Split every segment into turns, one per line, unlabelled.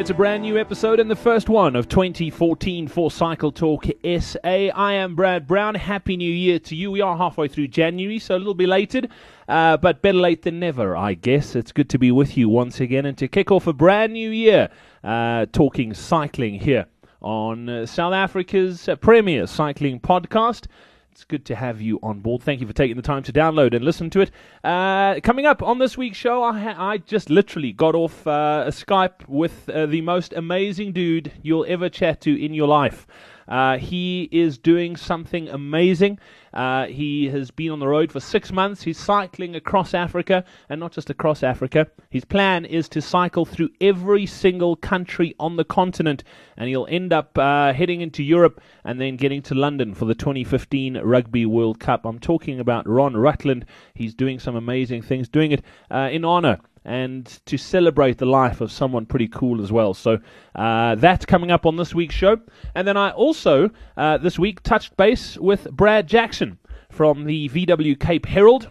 It's a brand new episode and the first one of 2014 for Cycle Talk SA. I am Brad Brown. Happy New Year to you. We are halfway through January, so a little belated, uh, but better late than never, I guess. It's good to be with you once again and to kick off a brand new year uh, talking cycling here on uh, South Africa's uh, premier cycling podcast. It's good to have you on board. Thank you for taking the time to download and listen to it. Uh, coming up on this week's show, I, ha- I just literally got off uh, a Skype with uh, the most amazing dude you'll ever chat to in your life. Uh, he is doing something amazing. Uh, he has been on the road for six months. He's cycling across Africa, and not just across Africa. His plan is to cycle through every single country on the continent, and he'll end up uh, heading into Europe and then getting to London for the 2015 Rugby World Cup. I'm talking about Ron Rutland. He's doing some amazing things, doing it uh, in honor and to celebrate the life of someone pretty cool as well. So uh, that's coming up on this week's show. And then I also, uh, this week, touched base with Brad Jackson from the VW Cape Herald.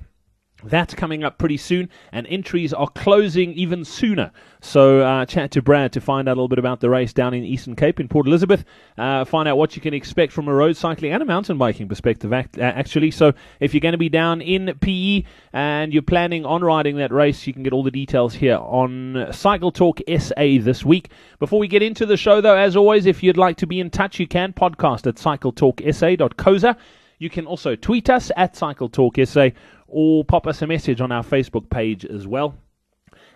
That's coming up pretty soon, and entries are closing even sooner. So, uh, chat to Brad to find out a little bit about the race down in Eastern Cape in Port Elizabeth. Uh, find out what you can expect from a road cycling and a mountain biking perspective, act- uh, actually. So, if you're going to be down in PE and you're planning on riding that race, you can get all the details here on Cycle Talk SA this week. Before we get into the show, though, as always, if you'd like to be in touch, you can podcast at cycletalksa.coza. You can also tweet us at CycleTalkSA or pop us a message on our Facebook page as well.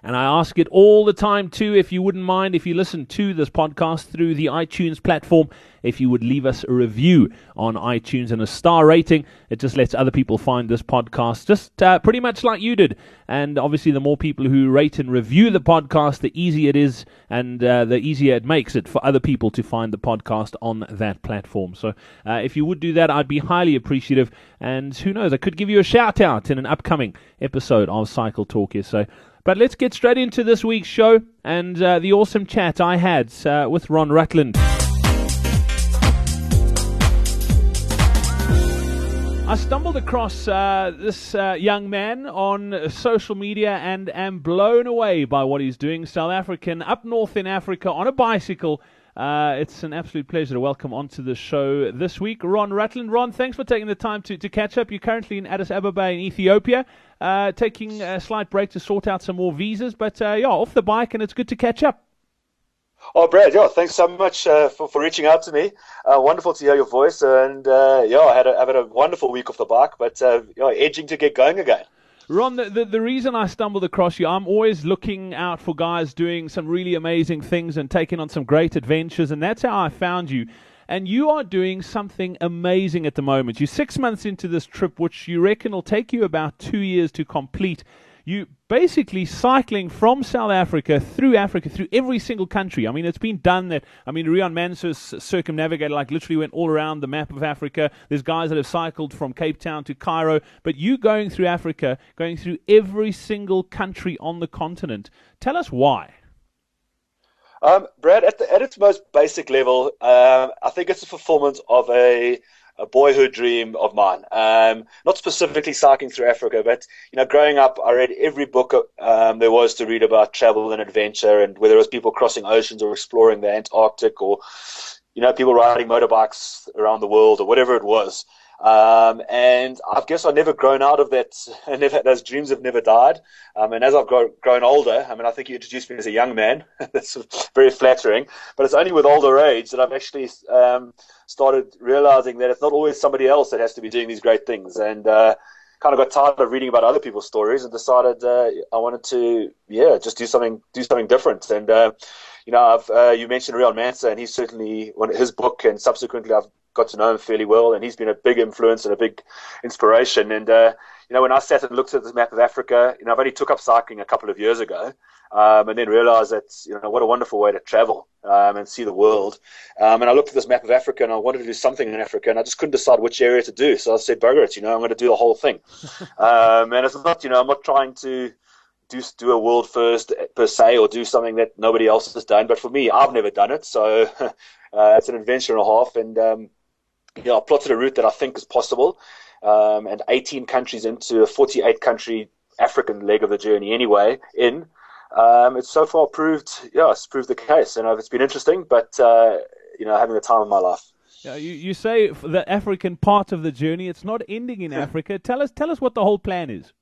And I ask it all the time too, if you wouldn't mind, if you listen to this podcast through the iTunes platform, if you would leave us a review on iTunes and a star rating. It just lets other people find this podcast, just uh, pretty much like you did. And obviously, the more people who rate and review the podcast, the easier it is, and uh, the easier it makes it for other people to find the podcast on that platform. So, uh, if you would do that, I'd be highly appreciative. And who knows, I could give you a shout out in an upcoming episode of Cycle Talk SA. But let's get straight into this week's show and uh, the awesome chat I had uh, with Ron Rutland. I stumbled across uh, this uh, young man on social media and am blown away by what he's doing. South African, up north in Africa, on a bicycle. Uh, it's an absolute pleasure to welcome onto the show this week Ron Rutland. Ron, thanks for taking the time to, to catch up. You're currently in Addis Ababa in Ethiopia, uh, taking a slight break to sort out some more visas. But uh, yeah, off the bike, and it's good to catch up.
Oh, Brad, yeah, thanks so much uh, for, for reaching out to me. Uh, wonderful to hear your voice. And uh, yeah, I had, a, I had a wonderful week off the bike, but uh, yeah, edging to get going again.
Ron, the, the, the, reason I stumbled across you, I'm always looking out for guys doing some really amazing things and taking on some great adventures, and that's how I found you. And you are doing something amazing at the moment. You're six months into this trip, which you reckon will take you about two years to complete you basically cycling from South Africa through Africa, through every single country. I mean, it's been done that. I mean, Riaan Manser's circumnavigator, like literally went all around the map of Africa. There's guys that have cycled from Cape Town to Cairo, but you going through Africa, going through every single country on the continent. Tell us why.
Um, Brad, at, the, at its most basic level, um, I think it's a performance of a a boyhood dream of mine. Um, not specifically cycling through Africa, but you know, growing up, I read every book um, there was to read about travel and adventure, and whether it was people crossing oceans or exploring the Antarctic, or you know, people riding motorbikes around the world, or whatever it was. Um, and I guess I've never grown out of that. Never, those dreams have never died. Um, and as I've grown, grown older, I mean, I think you introduced me as a young man. That's very flattering. But it's only with older age that I've actually um, started realizing that it's not always somebody else that has to be doing these great things. And uh, kind of got tired of reading about other people's stories and decided uh, I wanted to, yeah, just do something, do something different. And uh, you know, uh, you mentioned Riaan Manser, and he's certainly his book, and subsequently I've got to know him fairly well, and he's been a big influence and a big inspiration. And uh, you know, when I sat and looked at this map of Africa, you know, I've only took up cycling a couple of years ago, um, and then realised that you know what a wonderful way to travel um, and see the world. Um, and I looked at this map of Africa, and I wanted to do something in Africa, and I just couldn't decide which area to do. So I said, "Bugger it, you know, I'm going to do the whole thing." Um, and it's not, you know, I'm not trying to do do a world first per se or do something that nobody else has done. But for me, I've never done it, so uh, it's an adventure and a half. And um, I plotted a route that I think is possible, um, and 18 countries into a 48 country African leg of the journey anyway in. um, it's so far proved, yeah, it's proved the case. You know, it's been interesting, but uh, you know, having the time of my life.
Yeah, you, you say the African part of the journey. It's not ending in Africa. Tell us, tell us what the whole plan is.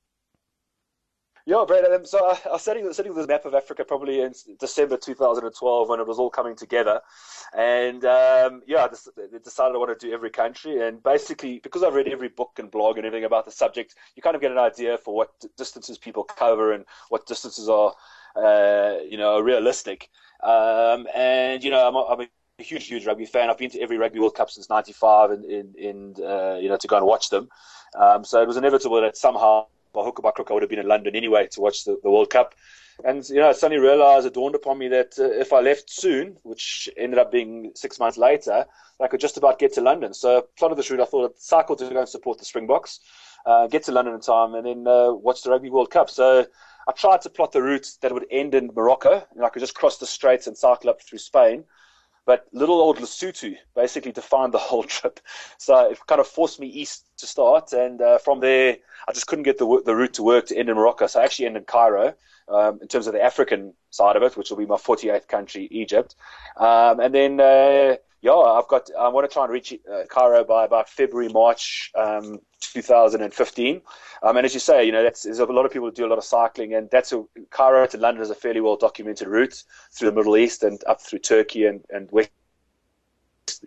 Yeah, Brad. So I, I was sitting, with this map of Africa probably in December 2012 when it was all coming together, and um, yeah, I decided I wanted to do every country. And basically, because I've read every book and blog and everything about the subject, you kind of get an idea for what distances people cover and what distances are, uh, you know, realistic. Um, and you know, I'm, I'm a huge, huge rugby fan. I've been to every Rugby World Cup since '95, and in, in, in uh, you know to go and watch them. Um, so it was inevitable that somehow by hook or by crook, I would have been in London anyway to watch the, the World Cup. And, you know, I suddenly realized, it dawned upon me that uh, if I left soon, which ended up being six months later, I could just about get to London. So I plotted this route. I thought I'd cycle to go and support the Springboks, uh, get to London in time, and then uh, watch the Rugby World Cup. So I tried to plot the route that would end in Morocco, and I could just cross the straits and cycle up through Spain. But little old Lesotho basically defined the whole trip. So it kind of forced me east to start. And uh, from there, I just couldn't get the, the route to work to end in Morocco. So I actually ended in Cairo um, in terms of the African side of it, which will be my 48th country, Egypt. Um, and then, uh, yeah, I've got, I want to try and reach uh, Cairo by about February, March um, 2015. Um, and as you say, you know, that's, there's a lot of people who do a lot of cycling, and that's a, Cairo to London is a fairly well documented route through the Middle East and up through Turkey and, and West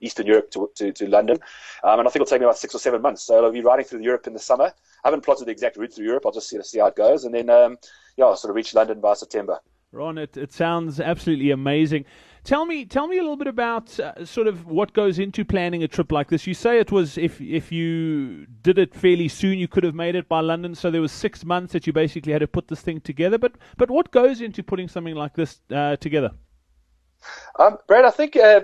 Eastern Europe to, to, to London. Um, and I think it'll take me about six or seven months. So I'll be riding through Europe in the summer. I haven't plotted the exact route through Europe. I'll just see, see how it goes. And then, um, yeah, I'll sort of reach London by September.
Ron, it, it sounds absolutely amazing. Tell me, tell me a little bit about uh, sort of what goes into planning a trip like this. You say it was if if you did it fairly soon, you could have made it by London. So there was six months that you basically had to put this thing together. But but what goes into putting something like this uh, together?
Um, Brad, I think uh,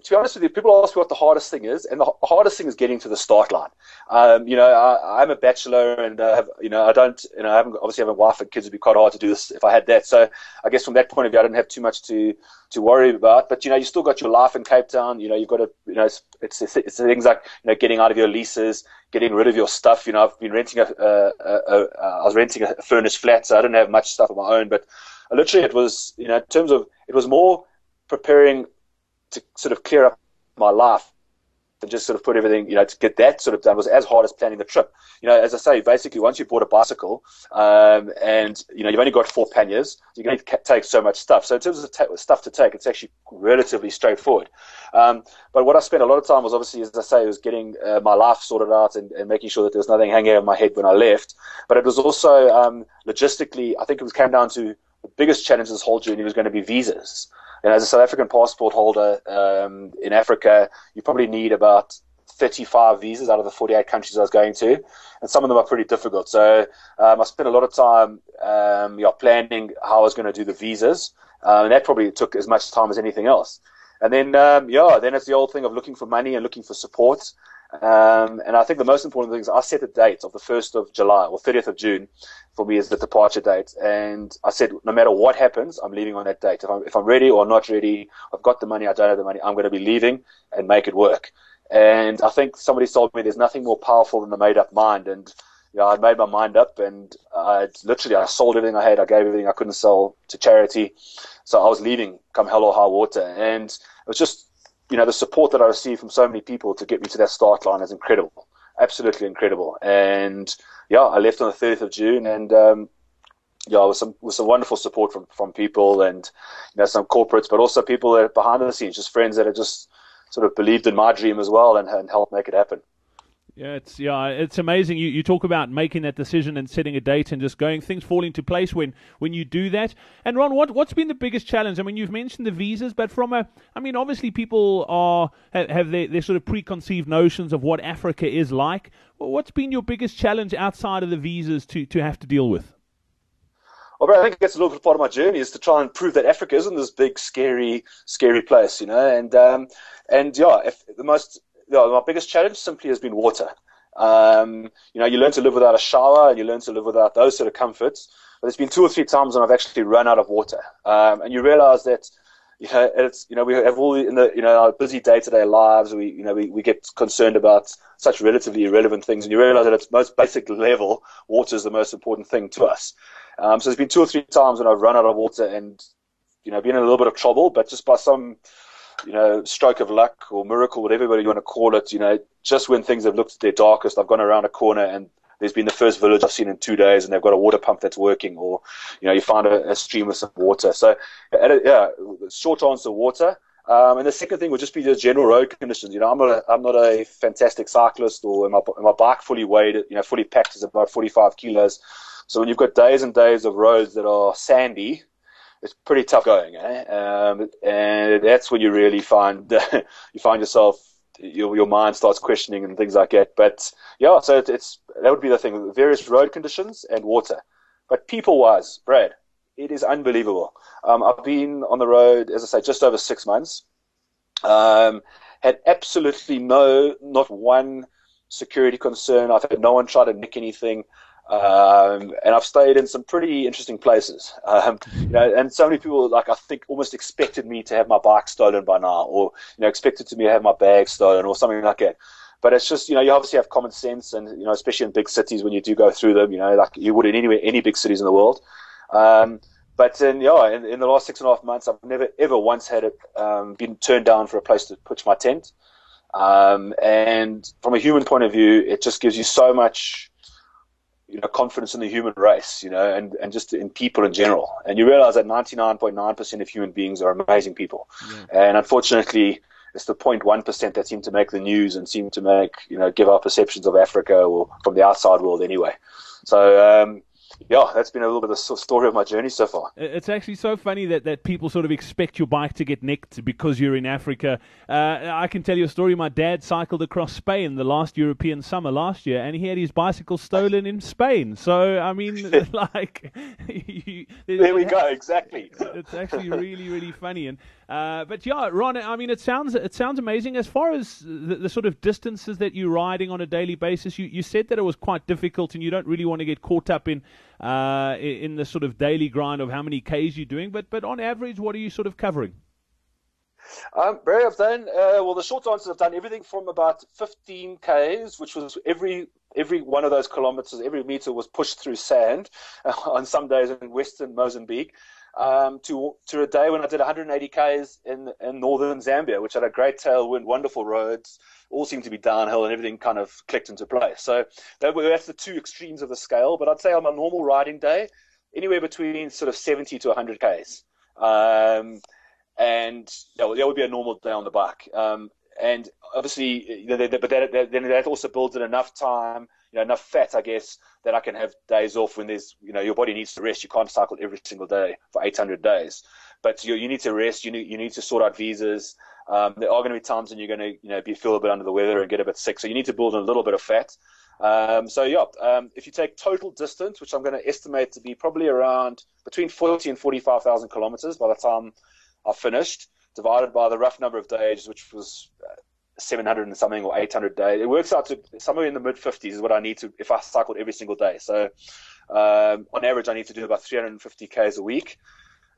to be honest with you, people ask me what the hardest thing is, and the hardest thing is getting to the start line. Um, you know, I, am a bachelor, and uh, have, you know, I don't, you know, I haven't obviously have a wife and kids. It'd be quite hard to do this if I had that. So, I guess from that point of view, I didn't have too much to to worry about. But you know, you still got your life in Cape Town. You know, you've got to, you know, it's it's, it's things like you know, getting out of your leases, getting rid of your stuff. You know, I've been renting a, a, a, a I was renting a furnished flat, so I didn't have much stuff of my own. But literally, it was, you know, in terms of, it was more preparing to sort of clear up my life and just sort of put everything, you know, to get that sort of done was as hard as planning the trip. You know, as I say, basically once you bought a bicycle um, and, you know, you've only got four panniers, going to take so much stuff. So in terms of ta- stuff to take, it's actually relatively straightforward. Um, but what I spent a lot of time was obviously, as I say, was getting uh, my life sorted out and, and, making sure that there was nothing hanging over my head when I left. But it was also um, logistically, I think it was came down to the biggest challenge of this whole journey was going to be visas. And as a South African passport holder um, in Africa, you probably need about 35 visas out of the 48 countries I was going to, and some of them are pretty difficult. So um, I spent a lot of time um, yeah, planning how I was going to do the visas, um, and that probably took as much time as anything else. And then, um, yeah, then it's the old thing of looking for money and looking for support. Um, and I think the most important thing is I set a date of the 1st of July or 30th of June for me as the departure date. And I said, no matter what happens, I'm leaving on that date. If I'm, if I'm ready or not ready, I've got the money, I don't have the money, I'm going to be leaving and make it work. And I think somebody told me there's nothing more powerful than the made up mind. And yeah, I'd made my mind up and I literally, I sold everything I had. I gave everything I couldn't sell to charity. So I was leaving come hell or high water. And it was just, you know, the support that I received from so many people to get me to that start line is incredible. Absolutely incredible. And yeah, I left on the 30th of June and, um, yeah, with some with some wonderful support from, from people and you know some corporates, but also people that are behind the scenes, just friends that have just sort of believed in my dream as well and, and helped make it happen.
Yeah, it's yeah, it's amazing. You you talk about making that decision and setting a date and just going. Things fall into place when when you do that. And Ron, what what's been the biggest challenge? I mean, you've mentioned the visas, but from a, I mean, obviously people are have, their, their sort of preconceived notions of what Africa is like. What's been your biggest challenge outside of the visas to to have to deal with?
Well, I think that's a little bit part of my journey is to try and prove that Africa isn't this big, scary, scary place, you know. And um, and yeah, if the most yeah, my biggest challenge simply has been water. Um, you know, you learn to live without a shower and you learn to live without those sort of comforts. But there's been two or three times when I've actually run out of water. Um, and you realize that, you know, it's you know we have all in the you know our busy day to day lives. We you know we, we get concerned about such relatively irrelevant things, and you realize that at its most basic level, water is the most important thing to us. Um, so there's been two or three times when I've run out of water and you know been in a little bit of trouble, but just by some you know stroke of luck or miracle, whatever you want to call it, you know, just when things have looked their darkest, I've gone around a corner and there's been the first village I've seen in two days, and they've got a water pump that's working, or you know, you find a, a stream with some water. So, yeah, short answer, water. Um, and the second thing would just be the general road conditions. You know, I'm not a, I'm not a fantastic cyclist, or my, my bike fully weighed, you know, fully packed is about 45 kilos. So when you've got days and days of roads that are sandy, it's pretty tough going, eh? um, and that's when you really find you find yourself your your mind starts questioning and things like that. But yeah, so it, it's that would be the thing: various road conditions and water. But people-wise, Brad, it is unbelievable. Um, I've been on the road, as I say, just over six months. Um, had absolutely no, not one security concern. I've had no one try to nick anything. Um, and I've stayed in some pretty interesting places. Um, you know, and so many people, like I think, almost expected me to have my bike stolen by now, or you know, expected to me to have my bag stolen, or something like that. But it's just, you know, you obviously have common sense, and you know, especially in big cities when you do go through them, you know, like you would in any any big cities in the world. Um, but in, yeah, in, in, the last six and a half months, I've never ever once had it um, been turned down for a place to pitch my tent. Um, and from a human point of view, it just gives you so much you know, confidence in the human race, you know, and, and just in people in general. And you realize that 99.9% of human beings are amazing people. Yeah. And unfortunately, it's the 0.1% that seem to make the news and seem to make, you know, give our perceptions of Africa or from the outside world anyway. So, um, yeah, that's been a little bit of the story of my journey so far.
It's actually so funny that, that people sort of expect your bike to get nicked because you're in Africa. Uh, I can tell you a story. My dad cycled across Spain the last European summer last year, and he had his bicycle stolen in Spain. So, I mean, like.
you, there we go, exactly.
It's actually really, really funny. And uh, but yeah, Ron, I mean, it sounds it sounds amazing. As far as the, the, sort of distances that you're riding on a daily basis, you, you said that it was quite difficult, and you don't really want to get caught up in uh, in the sort of daily grind of how many k's you're doing. But but on average, what are you sort of covering?
Um, Barry, I've done uh, well. The short answer, I've done everything from about 15 k's, which was every every one of those kilometers, every meter was pushed through sand uh, on some days in western Mozambique um, to to a day when I did 180 k's in in northern Zambia, which had a great tailwind, wonderful roads, all seemed to be downhill, and everything kind of clicked into place. So that, that's the two extremes of the scale. But I'd say on a normal riding day, anywhere between sort of 70 to 100 k's. Um, and that would, that would be a normal day on the bike. Um, and obviously, but that, then that also builds in enough time you know, enough fat, I guess, that I can have days off when there's, you know, your body needs to rest. You can't cycle every single day for 800 days, but you, you need to rest. You need, you need to sort out visas. Um, there are going to be times when you're going to, you know, be feel a bit under the weather and get a bit sick. So you need to build a little bit of fat. Um, so yeah, um, if you take total distance, which I'm going to estimate to be probably around between 40 and 45,000 kilometers by the time I've finished, divided by the rough number of days, which was uh, 700 and something or 800 days. It works out to somewhere in the mid 50s is what I need to if I cycled every single day. So um, on average, I need to do about 350 k's a week.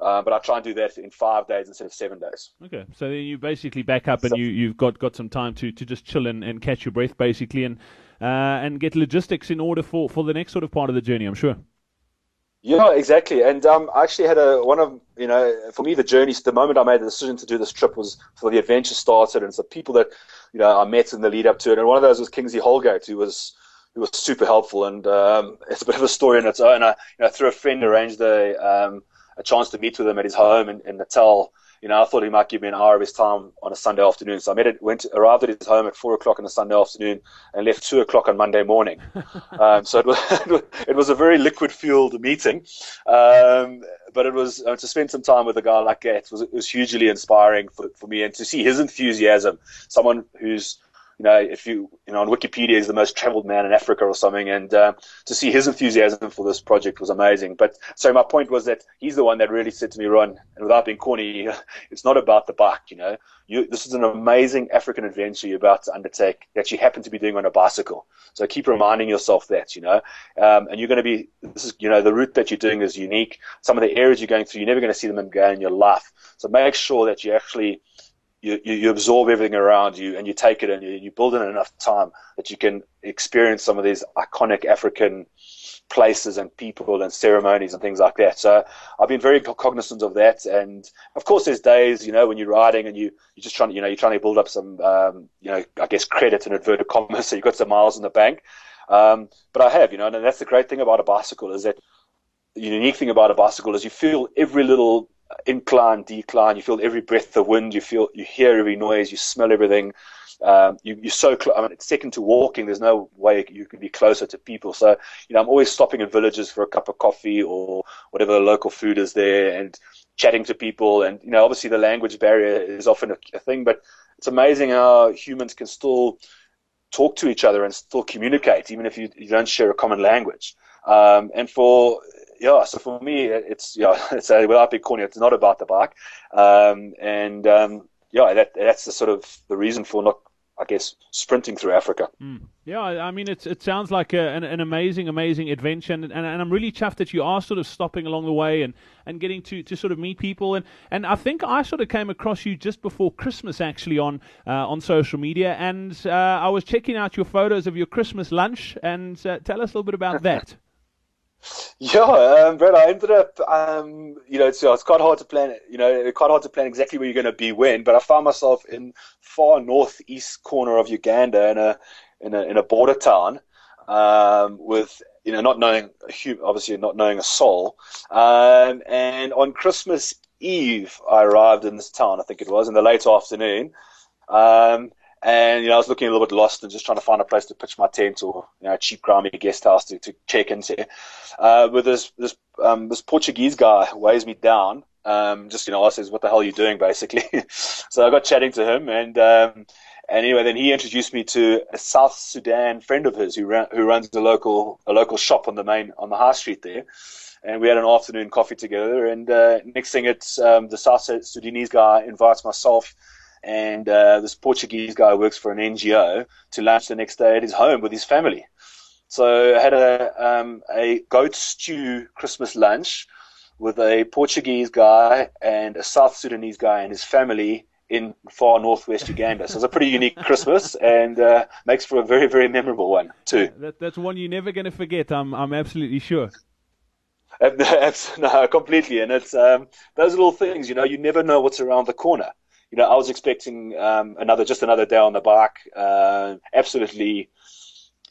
Uh, but I try and do that in five days instead of seven days.
Okay, so then you basically back up and so, you, you've got, got some time to, to just chill and, and catch your breath, basically, and uh, and get logistics in order for, for the next sort of part of the journey. I'm sure.
Yeah, exactly. And um, I actually had a one of you know for me the journey. The moment I made the decision to do this trip was for the adventure started, and it's the people that you know I met in the lead up to it. And one of those was Kingsley Holgate, who was who was super helpful. And um, it's a bit of a story in its own. I, you know, through a friend arranged a um, a chance to meet with him at his home in, in Natal you know, I thought he might give me an hour of his time on a Sunday afternoon. So I met it, went, arrived at his home at four o'clock on a Sunday afternoon and left two o'clock on Monday morning. um, so it was, it was a very liquid fueled meeting. Um, but it was uh, to spend some time with a guy like that was, was hugely inspiring for, for me and to see his enthusiasm, someone who's, you know, if you, you know, on Wikipedia, he's the most traveled man in Africa or something. And uh, to see his enthusiasm for this project was amazing. But so my point was that he's the one that really said to me, Ron, and without being corny, it's not about the bike, you know. You, this is an amazing African adventure you're about to undertake that you happen to be doing on a bicycle. So keep reminding yourself that, you know. Um, and you're going to be, this is, you know, the route that you're doing is unique. Some of the areas you're going through, you're never going to see them again in your life. So make sure that you actually you, you, absorb everything around you and you take it and you, you build in enough time that you can experience some of these iconic African places and people and ceremonies and things like that. So I've been very cognizant of that. And of course, there's days, you know, when you're riding and you, you're just trying to, you know, you're trying to build up some, um, you know, I guess credit and inverted commas. So you've got some miles in the bank. Um, but I have, you know, and that's the great thing about a bicycle is that the unique thing about a bicycle is you feel every little incline, decline. You feel every breath of wind. You feel, you hear every noise. You smell everything. Um, you, are so close. I mean, it's second to walking. There's no way you can be closer to people. So, you know, I'm always stopping in villages for a cup of coffee or whatever the local food is there and chatting to people. And, you know, obviously the language barrier is often a, a thing, but it's amazing how humans can still talk to each other and still communicate, even if you, you don't share a common language. Um, and for yeah, so for me, it's yeah, it's a, without being corny, it's not about the bike, um, and um, yeah, that that's the sort of the reason for not I guess, sprinting through Africa.
Mm. Yeah, I mean, it it sounds like a, an, an amazing, amazing adventure, and, and, and I'm really chuffed that you are sort of stopping along the way and, and getting to, to sort of meet people. And, and I think I sort of came across you just before Christmas, actually, on uh, on social media, and uh, I was checking out your photos of your Christmas lunch, and uh, tell us a little bit about that.
Yeah, um, Brad, I ended up, um, you know, it's, it's quite hard to plan, you know, quite hard to plan exactly where you're going to be when, but I found myself in far northeast corner of Uganda in a, in a, in a border town, um, with, you know, not knowing, obviously not knowing a soul. Um, and on Christmas Eve, I arrived in this town, I think it was, in the late afternoon. Um, and you know, I was looking a little bit lost and just trying to find a place to pitch my tent or you know, a cheap grimy guest house to, to check into. Uh, with this this um, this Portuguese guy weighs me down. Um, just you know, I says, "What the hell are you doing?" Basically. so I got chatting to him, and um, and anyway, then he introduced me to a South Sudan friend of his who ran, who runs a local a local shop on the main on the high street there. And we had an afternoon coffee together. And uh, next thing, it's um, the South Sudanese guy invites myself and uh, this Portuguese guy works for an NGO to lunch the next day at his home with his family. So I had a um, a goat stew Christmas lunch with a Portuguese guy and a South Sudanese guy and his family in far northwest Uganda. So it's a pretty unique Christmas and uh, makes for a very very memorable one too.
That, that's one you're never going to forget. I'm I'm absolutely sure.
no, completely, and it's um, those little things. You know, you never know what's around the corner you know, I was expecting um, another just another day on the bike. Uh, absolutely,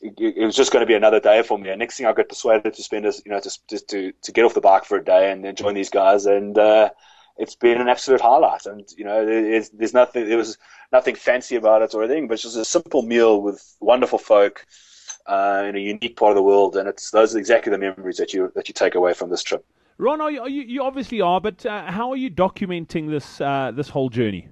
it, it, was just going to be another day for me. And next thing I got persuaded to spend, you know, just just to to get off the bike for a day and then join these guys. And uh, it's been an absolute highlight. And you know, there's, there's nothing there was nothing fancy about it or anything, but it's just a simple meal with wonderful folk. Uh, in a unique part of the world, and it's those are exactly the memories that you that you take away from this trip.
Ron, are you, are you, you obviously are, but uh, how are you documenting this uh, this whole journey?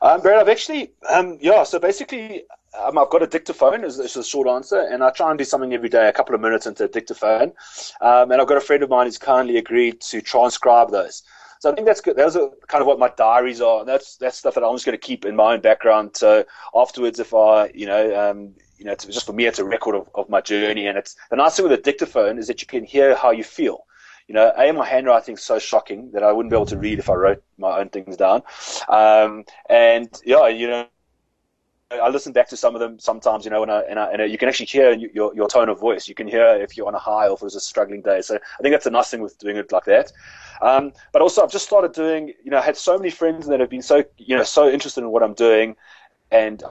Um, Brad, I've actually, um, yeah, so basically, um, I've got a dictaphone, is, is the short answer, and I try and do something every day, a couple of minutes into a dictaphone. Um, and I've got a friend of mine who's kindly agreed to transcribe those. So I think that's good. Those are kind of what my diaries are, and that's that's stuff that I'm just going to keep in my own background. So afterwards, if I, you know, um, you know, it's just for me, it's a record of, of my journey. And it's the nice thing with a dictaphone is that you can hear how you feel. You know, A, my handwriting is so shocking that I wouldn't be able to read if I wrote my own things down. Um, and yeah, you know, I listen back to some of them sometimes, you know, and, I, and, I, and you can actually hear your, your tone of voice. You can hear if you're on a high or if it was a struggling day. So I think that's a nice thing with doing it like that. Um, but also, I've just started doing, you know, I had so many friends that have been so, you know, so interested in what I'm doing. And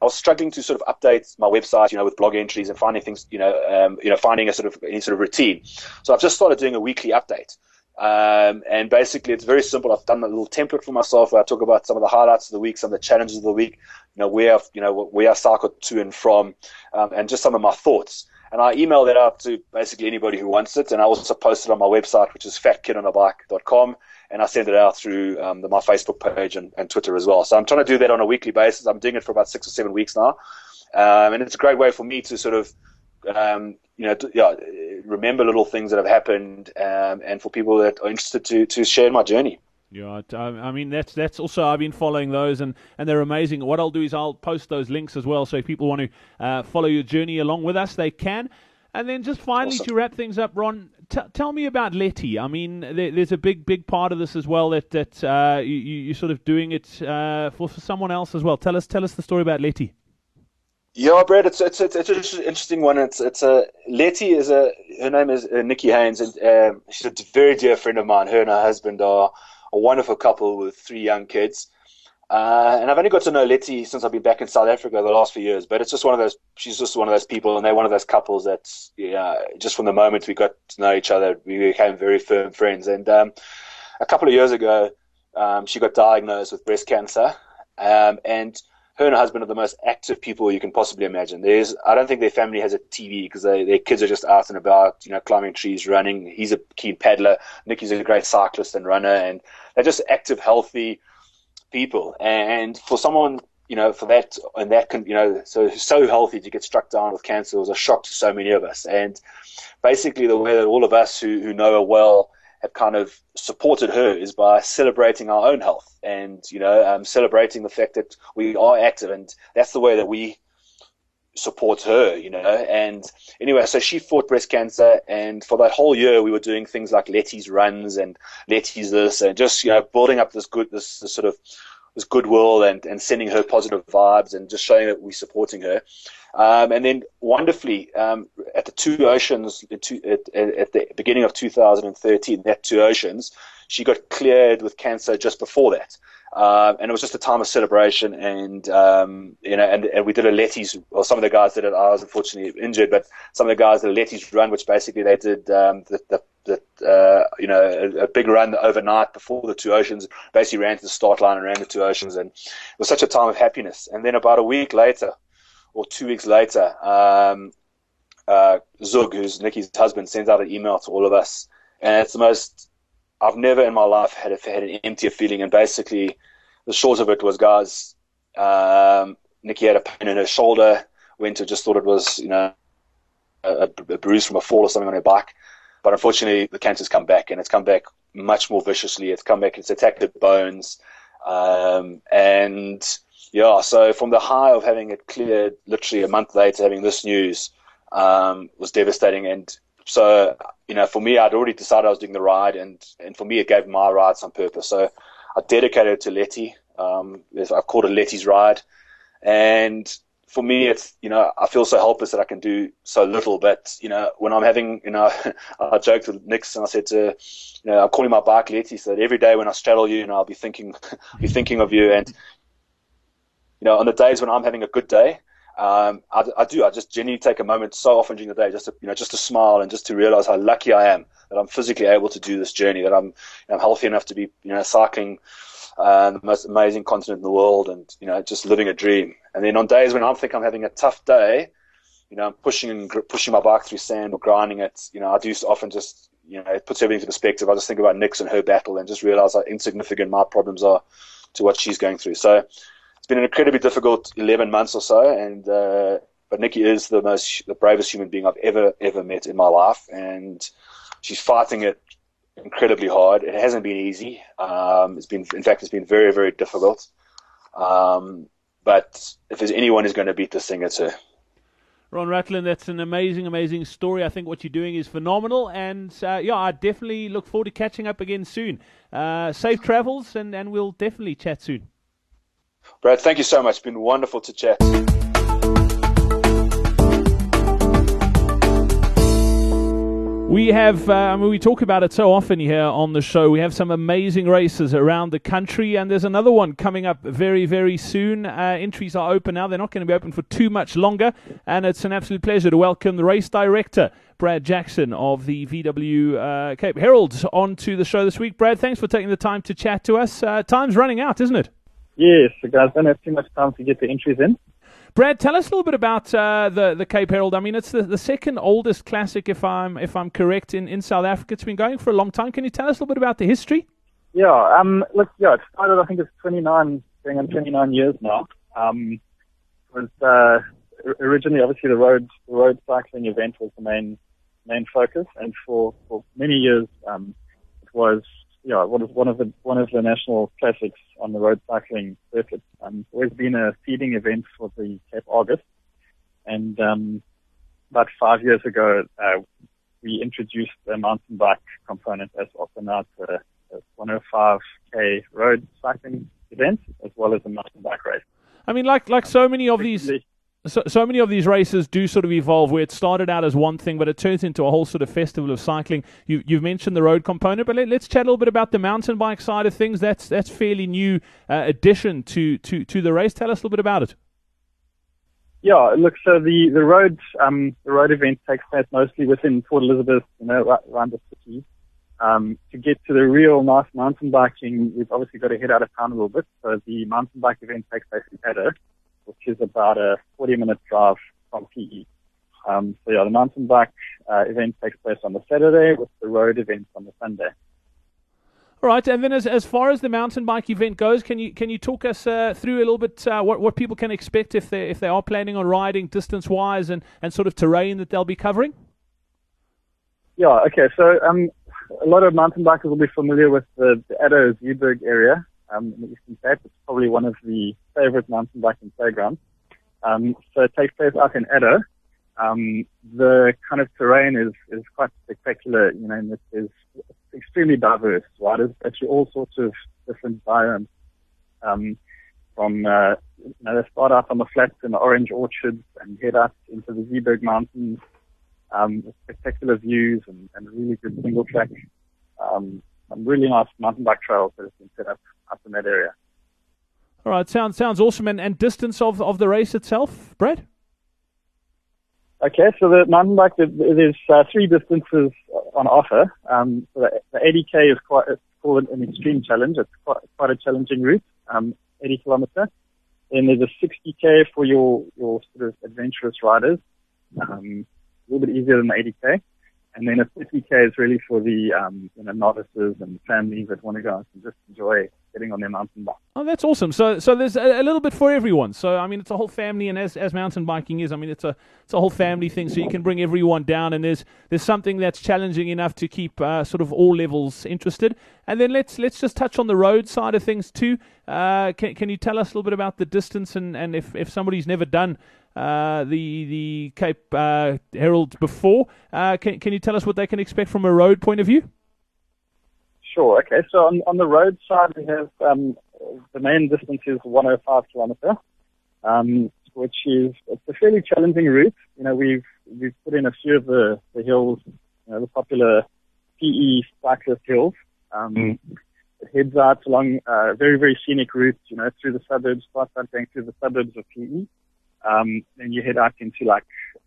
I was struggling to sort of update my website, you know, with blog entries and finding things, you know, um, you know, finding a sort of any sort of routine. So I've just started doing a weekly update. Um, and basically, it's very simple. I've done a little template for myself where I talk about some of the highlights of the week, some of the challenges of the week, you know, where I've, you know where I cycled to and from, um, and just some of my thoughts. And I email that out to basically anybody who wants it. And I also post it on my website, which is fatkidonabike.com and I send it out through um, the, my Facebook page and, and, Twitter as well. So I'm trying to do that on a weekly basis. I'm doing it for about six or seven weeks now, um, and it's a great way for me to sort of, um, you know, to, yeah, remember little things that have happened, um, and for people that are interested to to share my journey.
Yeah, I mean that's that's also I've been following those and, and they're amazing. What I'll do is I'll post those links as well, so if people want to uh, follow your journey along with us, they can. And then just finally awesome. to wrap things up, Ron, t- tell me about Letty. I mean, there, there's a big, big part of this as well that that uh, you, you're sort of doing it uh, for, for someone else as well. Tell us, tell us the story about Letty.
Yeah, Brad, it's it's it's, it's an interesting one. It's it's a Letty is a her name is uh, Nikki Haynes, and um, she's a very dear friend of mine. Her and her husband are a wonderful couple with three young kids. Uh, and I've only got to know Letty since I've been back in South Africa the last few years. But it's just one of those. She's just one of those people, and they're one of those couples that, yeah, just from the moment we got to know each other, we became very firm friends. And um, a couple of years ago, um, she got diagnosed with breast cancer, um, and her and her husband are the most active people you can possibly imagine. There's, I don't think their family has a TV because their kids are just out and about, you know, climbing trees, running. He's a keen paddler. Nikki's a great cyclist and runner, and they're just active, healthy people. And for someone, you know, for that and that can, you know, so so healthy to get struck down with cancer was a shock to so many of us. And basically, the way that all of us who who know her well have kind of supported her is by celebrating our own health and you know um, celebrating the fact that we are active and that's the way that we support her you know. And anyway so she fought breast cancer and for that whole year we were doing things like letty's runs and letty's this and just you know building up this good this, this sort of this goodwill and, and sending her positive vibes and just showing that we're supporting her um, and then wonderfully, um, at the Two Oceans at, at, the beginning of 2013, that Two Oceans, she got cleared with cancer just before that. Uh, and it was just a time of celebration, and um, you know, and, and we did a Letty's. Well, some of the guys did it. I was unfortunately injured, but some of the guys did a Letty's run, which basically they did um, the, the that uh, you know a, a, big run overnight before the two oceans. Basically ran to the start line and ran the two oceans, and it was such a time of happiness. And then about a week later, or two weeks later, um, uh, Zug, who's Nikki's husband, sends out an email to all of us, and it's the most I've never in my life had a, had an emptier feeling. And basically, the short of it was, guys, um, Nikki had a pain in her shoulder. Went to just thought it was, you know, a, a bruise from a fall or something on her bike. But unfortunately, the cancer's come back, and it's come back much more viciously. It's come back. It's attacked the bones, um, and yeah, so from the high of having it cleared literally a month later, having this news um, was devastating. And so, you know, for me, I'd already decided I was doing the ride, and, and for me, it gave my ride some purpose. So I dedicated it to Letty. Um, I've called it Letty's Ride. And for me, it's, you know, I feel so helpless that I can do so little. But, you know, when I'm having, you know, I joked with Nix and I said to, you know, I'm calling my bike Letty, so that every day when I straddle you, you know, I'll be thinking, be thinking of you. And, you know, on the days when I'm having a good day, um, I, I, do. I just genuinely take a moment so often during the day just to, you know, just to smile and just to realize how lucky I am that I'm physically able to do this journey, that I'm, I'm healthy enough to be, you know, cycling uh, the most amazing continent in the world and, you know, just living a dream. And then on days when I think I'm having a tough day, you know, I'm pushing and pushing my bike through sand or grinding it, you know, I do often just, you know, it puts everything into perspective. I just think about Nix and her battle and just realize how insignificant my problems are to what she's going through. So, it's been an incredibly difficult 11 months or so, and uh, but Nikki is the most the bravest human being I've ever ever met in my life, and she's fighting it incredibly hard. It hasn't been easy. Um, it's been, in fact, it's been very very difficult. Um, but if there's anyone who's going to beat this thing, it's her.
Ron Rutland, that's an amazing, amazing story. I think what you're doing is phenomenal, and uh, yeah, I definitely look forward to catching up again soon. Uh, safe travels, and, and we'll definitely chat soon.
Brad, thank you so much. It's been wonderful to chat.
We have, uh, I mean, we talk about it so often here on the show. We have some amazing races around the country, and there's another one coming up very, very soon. Uh, entries are open now. They're not going to be open for too much longer, and it's an absolute pleasure to welcome the race director, Brad Jackson of the VW uh, Cape Herald, onto the show this week. Brad, thanks for taking the time to chat to us. Uh, time's running out, isn't it?
Yes, the guys don't have too much time to get the entries in.
Brad, tell us a little bit about uh, the the Cape Herald. I mean, it's the, the second oldest classic, if I'm if I'm correct, in, in South Africa. It's been going for a long time. Can you tell us a little bit about the history?
Yeah, um, look, yeah, it started. I think it's 29, going on 29 years now. Um, was uh, originally obviously the road the road cycling event was the main main focus, and for for many years um, it was yeah, one of one of the one of the national classics on the road cycling circuit. Um, it's always been a feeding event for the Cape Argus, and um, about five years ago, uh, we introduced the mountain bike component as also now a, a 105k road cycling event as well as a mountain bike race.
I mean, like like so many of these so, so many of these races do sort of evolve where it started out as one thing, but it turns into a whole sort of festival of cycling. You, you've mentioned the road component, but let, us chat a little bit about the mountain bike side of things. That's that's fairly new uh, addition to, to, to the race. Tell us a little bit about it.
Yeah, look, so the the road um, the road event takes place mostly within Port Elizabeth, you know, around the city. Um, to get to the real nice mountain biking, we've obviously got to head out of town a little bit. So the mountain bike event takes place in Addo which is about a 40 minute drive from PE. Um, so yeah, the mountain bike uh, event takes place on the Saturday with the road event on the Sunday.
All right, and then as, as far as the mountain bike event goes, can you can you talk us uh, through a little bit uh, what what people can expect if they if they are planning on riding distance wise and, and sort of terrain that they'll be covering?
Yeah, okay. So um, a lot of mountain bikers will be familiar with the, the Addo area um, in the Eastern Cape. It's probably one of the favorite mountain biking playgrounds. Um, so it takes place out in Addo. Um, the kind of terrain is, is quite spectacular, you know, and it is extremely diverse, right? It's actually all sorts of different biomes. Um, from, uh, you know, they start out on the flats in the orange orchards and head up into the Zuurberg Mountains, um, spectacular views and, and really good single track, um, some really nice mountain bike trails that have been set up up in that area.
All right, sounds sounds awesome. And, and distance of of the race itself, Brad?
Okay, so the mountain bike, there's uh, three distances on offer. Um, so the, the 80k is quite it's called an extreme challenge. It's quite quite a challenging route, um, 80 kilometer. Then there's a 60k for your your sort of adventurous riders, um, a little bit easier than the 80k. And then a 50k is really for the um, you know novices and families that want to go out and just enjoy getting on their mountain bike.
Oh, that's awesome! So, so there's a, a, little bit for everyone. So, I mean, it's a whole family, and as, as mountain biking is, I mean, it's a it's a whole family thing. So you can bring everyone down, and there's there's something that's challenging enough to keep uh, sort of all levels interested. And then let's let's just touch on the road side of things too. Uh, can can you tell us a little bit about the distance and, and if if somebody's never done the the Cape uh, Herald before. Uh, can can you tell us what they can expect from a road point of view?
Sure. Okay. So on on the road side, we have um, the main distance is 105 kilometer, um, which is it's a fairly challenging route. You know, we've we've put in a few of the the hills, you know, the popular PE cyclist hills. Um, mm. It heads out along a very very scenic route, you know, through the suburbs, starts out going through the suburbs of PE um, then you head out into like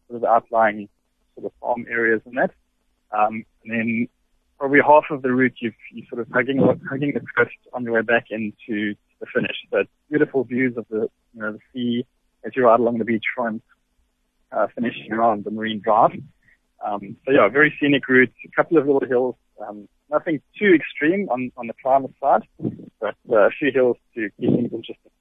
sort of outlying sort of farm areas and that. Um, and then probably half of the route you've, you're sort of hugging, hugging the coast on your way back into the finish. So beautiful views of the, you know, the sea as you ride along the beachfront, uh, finishing around the Marine Drive. Um, so yeah, very scenic route, a couple of little hills, um, nothing too extreme on, on the climate side, but uh, a few hills to keep things interesting.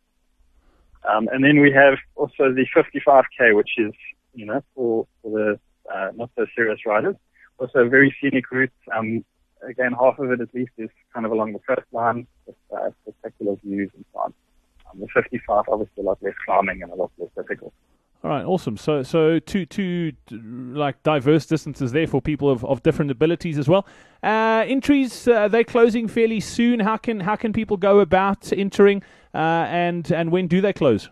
Um, and then we have also the 55k, which is, you know, for, for the uh, not so serious riders. Also a very scenic route. Um, again, half of it at least is kind of along the coastline with uh, spectacular views and so on. Um, the 55, obviously a lot less climbing and a lot less difficult.
All right, awesome. So, so two, two, like diverse distances there for people of, of different abilities as well. Uh, entries, uh, they closing fairly soon. How can how can people go about entering, uh, and and when do they close?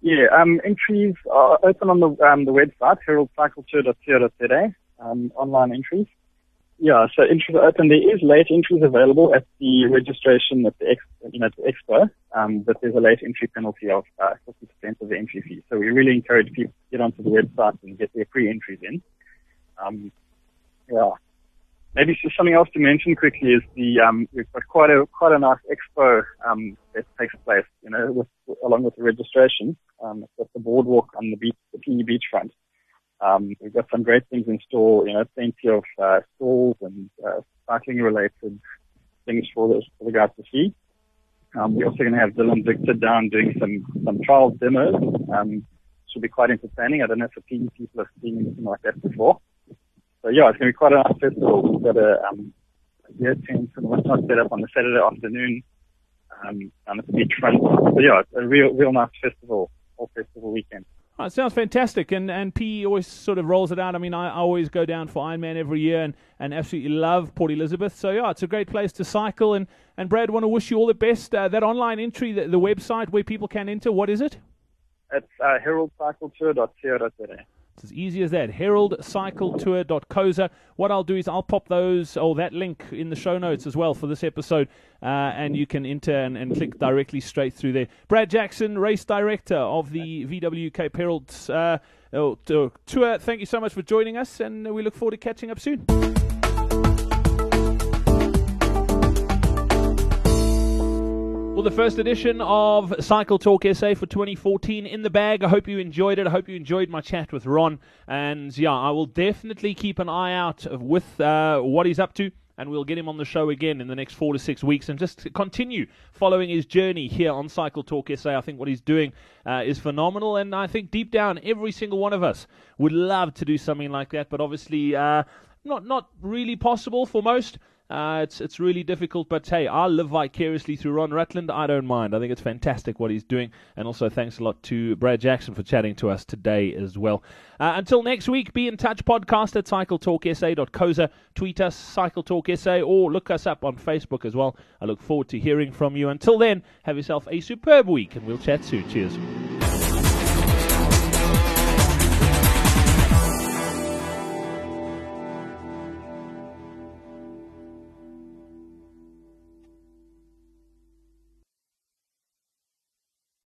Yeah, um, entries are open on the um, the website heraldcycletour.co.za. Um, online entries. Yeah, so entries are open. There is late entries available at the registration at the ex, you know, the expo, um, but there's a late entry penalty of uh, 50% of the entry fee. So we really encourage people to get onto the website and get their pre-entries in. Um, yeah. Maybe something else to mention quickly is the um, we've got quite a quite a nice expo um, that takes place, you know, with, along with the registration. Um, it's at the boardwalk on the beach, the PE beachfront. Um, we've got some great things in store, you know, plenty of uh, stalls and uh, cycling related things for the, for the guys to see. Um, we're also going to have Dylan Victor down doing some, some trial demos. Um, should be quite entertaining. I don't know if the people have seen anything like that before. So yeah, it's going to be quite a nice festival. We've got a, um, beer tent and whatnot set up on the Saturday afternoon, um, down at the beachfront. So yeah, it's a real, real nice festival, all festival weekend.
Oh, it sounds fantastic, and and P always sort of rolls it out. I mean, I, I always go down for Ironman every year, and, and absolutely love Port Elizabeth. So yeah, it's a great place to cycle. And and Brad, want to wish you all the best. Uh, that online entry, the, the website where people can enter, what is it?
It's uh, heraldcycletour.co.za.
It's as easy as that. HeraldCycletour.coza. What I'll do is I'll pop those or that link in the show notes as well for this episode, uh, and you can enter and, and, click directly straight through there. Brad Jackson, race director of the VW Cape Herald uh, tour. Thank you so much for joining us, and we look forward to catching up soon. Well, the first edition of Cycle Talk SA for 2014 in the bag. I hope you enjoyed it. I hope you enjoyed my chat with Ron. And yeah, I will definitely keep an eye out with uh, what he's up to. And we'll get him on the show again in the next four to six weeks and just continue following his journey here on Cycle Talk SA. I think what he's doing uh, is phenomenal. And I think deep down, every single one of us would love to do something like that. But obviously, uh, not, not really possible for most. Uh, it's it's really difficult, but hey, I'll live vicariously through Ron Rutland. I don't mind. I think it's fantastic what he's doing, and also thanks a lot to Brad Jackson for chatting to us today as well. Uh, until next week, be in touch. Podcast at cycletalksa.coza. Tweet us Cycle Talk SA or look us up on Facebook as well. I look forward to hearing from you. Until then, have yourself a superb week, and we'll chat soon. Cheers.